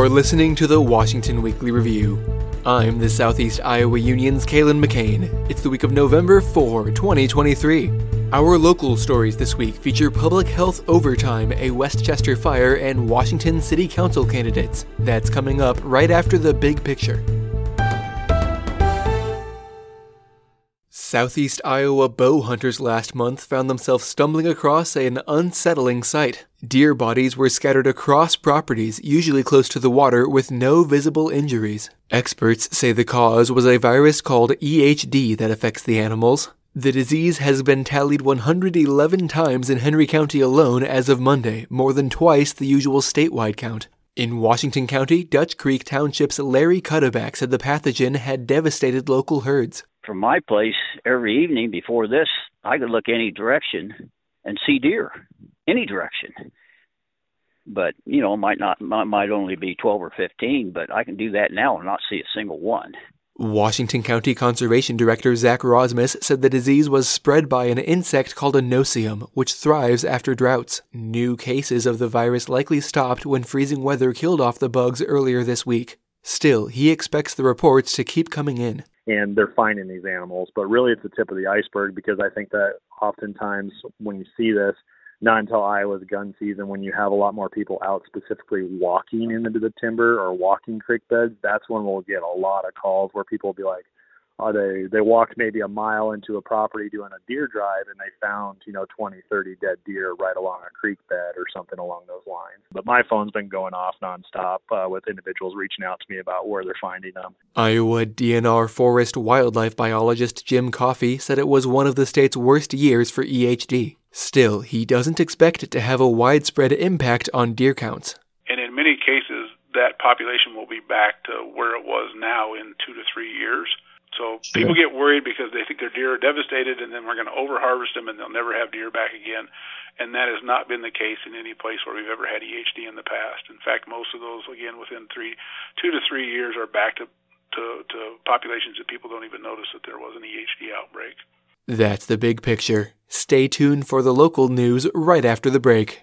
You're listening to the Washington Weekly Review. I'm the Southeast Iowa Union's Kalen McCain. It's the week of November 4, 2023. Our local stories this week feature public health overtime, a West Chester fire, and Washington City Council candidates. That's coming up right after the big picture. Southeast Iowa bow hunters last month found themselves stumbling across an unsettling sight. Deer bodies were scattered across properties, usually close to the water, with no visible injuries. Experts say the cause was a virus called EHD that affects the animals. The disease has been tallied 111 times in Henry County alone as of Monday, more than twice the usual statewide count. In Washington County, Dutch Creek Township's Larry Cuddeback said the pathogen had devastated local herds from my place every evening before this, I could look any direction and see deer, any direction. But you know, might not might only be 12 or 15, but I can do that now and not see a single one. Washington County Conservation Director Zach Rozmus said the disease was spread by an insect called a no-see-um, which thrives after droughts. New cases of the virus likely stopped when freezing weather killed off the bugs earlier this week. Still, he expects the reports to keep coming in and they're finding these animals. But really, it's the tip of the iceberg because I think that oftentimes when you see this, not until Iowa's gun season, when you have a lot more people out specifically walking into the timber or walking creek beds, that's when we'll get a lot of calls where people will be like, uh, they they walked maybe a mile into a property doing a deer drive and they found you know 20 30 dead deer right along a creek bed or something along those lines. But my phone's been going off nonstop uh, with individuals reaching out to me about where they're finding them. Iowa dnr forest wildlife biologist jim coffey said it was one of the state's worst years for ehd still he doesn't expect it to have a widespread impact on deer counts. And in many cases that population will be back to where it was now in two to three years so people get worried because they think their deer are devastated, and then we're going to overharvest them, and they'll never have deer back again. And that has not been the case in any place where we've ever had EHD in the past. In fact, most of those, again, within three, two to three years, are back to to, to populations that people don't even notice that there was an EHD outbreak. That's the big picture. Stay tuned for the local news right after the break.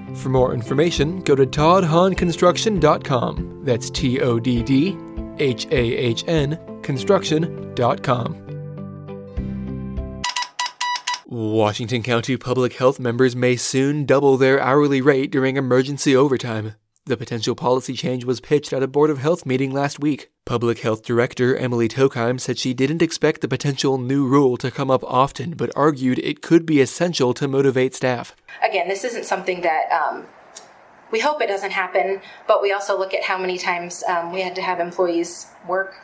For more information, go to toddhahnconstruction.com. That's T O D D H A H N construction.com. Washington County public health members may soon double their hourly rate during emergency overtime. The potential policy change was pitched at a Board of Health meeting last week. Public Health Director Emily Tokheim said she didn't expect the potential new rule to come up often, but argued it could be essential to motivate staff. Again, this isn't something that um, we hope it doesn't happen, but we also look at how many times um, we had to have employees work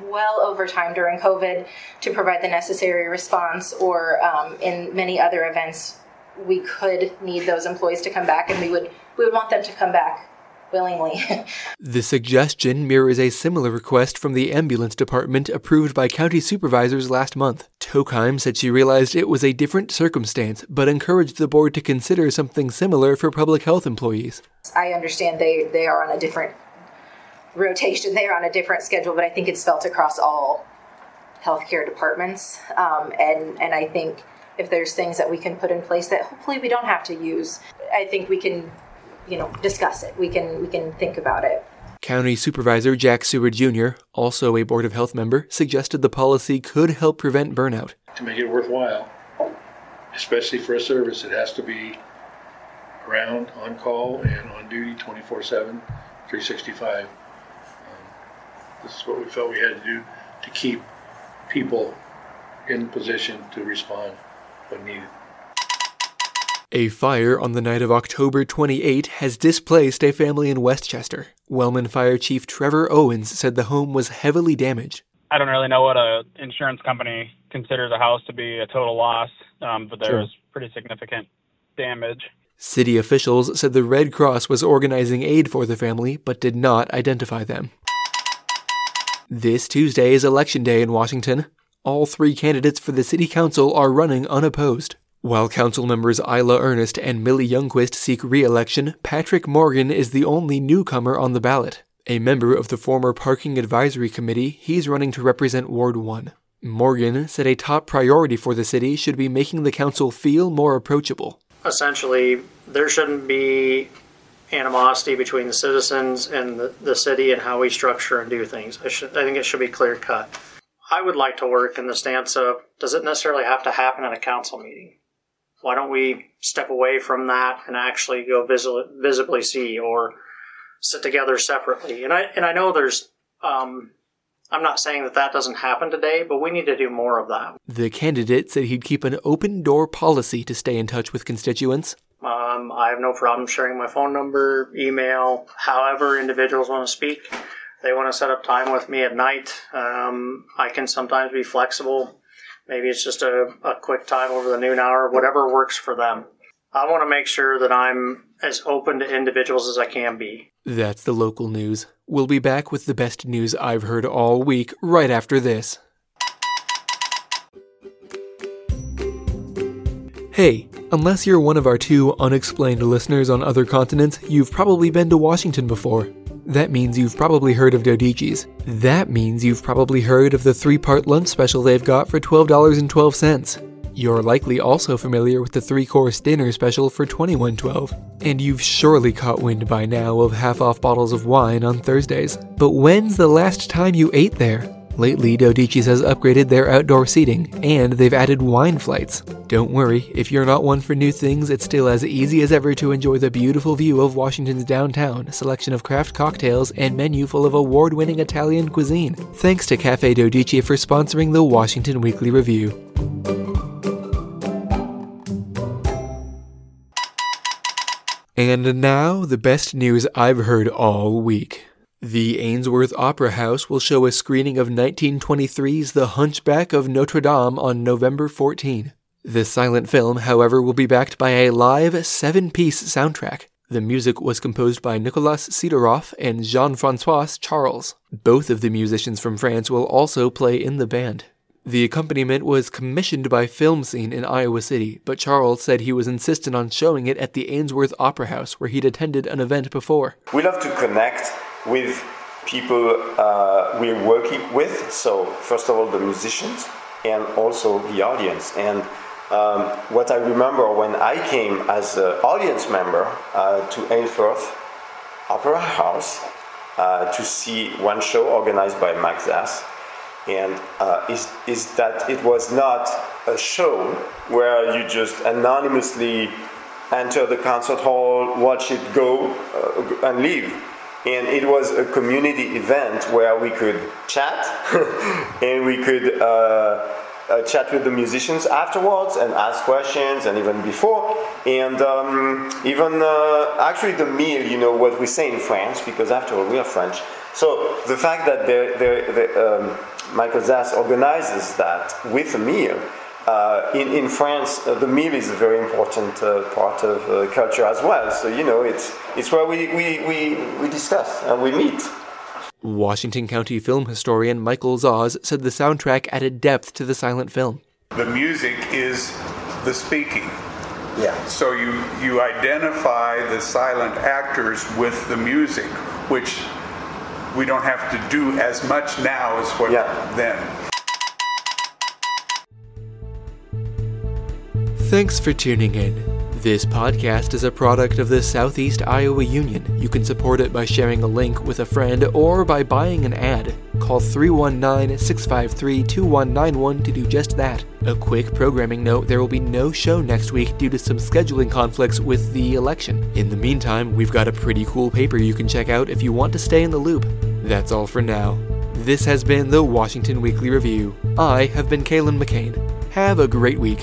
well overtime during COVID to provide the necessary response, or um, in many other events, we could need those employees to come back, and we would we would want them to come back willingly. the suggestion mirrors a similar request from the ambulance department approved by county supervisors last month. Tokheim said she realized it was a different circumstance, but encouraged the board to consider something similar for public health employees. I understand they, they are on a different rotation, they are on a different schedule, but I think it's felt across all healthcare departments. Um, and, and I think if there's things that we can put in place that hopefully we don't have to use, I think we can you know discuss it. We can we can think about it. County Supervisor Jack Seward Jr., also a Board of Health member, suggested the policy could help prevent burnout. To make it worthwhile, especially for a service, it has to be around, on call, and on duty 24 7, 365. Um, this is what we felt we had to do to keep people in position to respond when needed. A fire on the night of October 28 has displaced a family in West Chester. Wellman Fire Chief Trevor Owens said the home was heavily damaged. I don't really know what an insurance company considers a house to be a total loss, um, but there sure. was pretty significant damage. City officials said the Red Cross was organizing aid for the family but did not identify them. This Tuesday is Election Day in Washington. All three candidates for the City Council are running unopposed. While council members Isla Earnest and Millie Youngquist seek re election, Patrick Morgan is the only newcomer on the ballot. A member of the former Parking Advisory Committee, he's running to represent Ward 1. Morgan said a top priority for the city should be making the council feel more approachable. Essentially, there shouldn't be animosity between the citizens and the, the city and how we structure and do things. I, should, I think it should be clear cut. I would like to work in the stance of does it necessarily have to happen at a council meeting? Why don't we step away from that and actually go visi- visibly see or sit together separately? And I and I know there's. Um, I'm not saying that that doesn't happen today, but we need to do more of that. The candidate said he'd keep an open door policy to stay in touch with constituents. Um, I have no problem sharing my phone number, email, however individuals want to speak. They want to set up time with me at night. Um, I can sometimes be flexible. Maybe it's just a, a quick time over the noon hour, whatever works for them. I want to make sure that I'm as open to individuals as I can be. That's the local news. We'll be back with the best news I've heard all week right after this. Hey, unless you're one of our two unexplained listeners on other continents, you've probably been to Washington before. That means you've probably heard of Dodici's. That means you've probably heard of the three part lunch special they've got for $12.12. You're likely also familiar with the three course dinner special for $21.12. And you've surely caught wind by now of half off bottles of wine on Thursdays. But when's the last time you ate there? Lately, Dodici's has upgraded their outdoor seating, and they've added wine flights. Don't worry, if you're not one for new things, it's still as easy as ever to enjoy the beautiful view of Washington's downtown, selection of craft cocktails, and menu full of award winning Italian cuisine. Thanks to Cafe Dodici for sponsoring the Washington Weekly Review. And now, the best news I've heard all week. The Ainsworth Opera House will show a screening of 1923's The Hunchback of Notre Dame on November 14. The silent film, however, will be backed by a live seven piece soundtrack. The music was composed by Nicolas Sidoroff and Jean Francois Charles. Both of the musicians from France will also play in the band. The accompaniment was commissioned by FilmScene in Iowa City, but Charles said he was insistent on showing it at the Ainsworth Opera House where he'd attended an event before. We love to connect with people uh, we're working with. So, first of all, the musicians and also the audience. And um, what I remember when I came as an audience member uh, to Ainsworth Opera House uh, to see one show organized by Max Zahs, and uh, is, is that it was not a show where you just anonymously enter the concert hall, watch it go, uh, and leave and it was a community event where we could chat. And we could uh, uh, chat with the musicians afterwards and ask questions and even before. And um, even uh, actually the meal you know what we say in france because after all we are french. So the fact that they're, they're, they're, um, michael zahs organizes that with a meal uh, in, in France, uh, the meal is a very important uh, part of uh, culture as well. So, you know, it's, it's where we, we, we, we discuss and we meet. Washington County film historian Michael Zahs said the soundtrack added depth to the silent film. The music is the speaking. Yeah. So you, you identify the silent actors with the music, which we don't have to do as much now as what Yeah. then. Thanks for tuning in. This podcast is a product of the Southeast Iowa Union. You can support it by sharing a link with a friend or by buying an ad. Call 319 653 2191 to do just that. A quick programming note there will be no show next week due to some scheduling conflicts with the election. In the meantime, we've got a pretty cool paper you can check out if you want to stay in the loop. That's all for now. This has been the Washington Weekly Review. I have been Kalen McCain. Have a great week.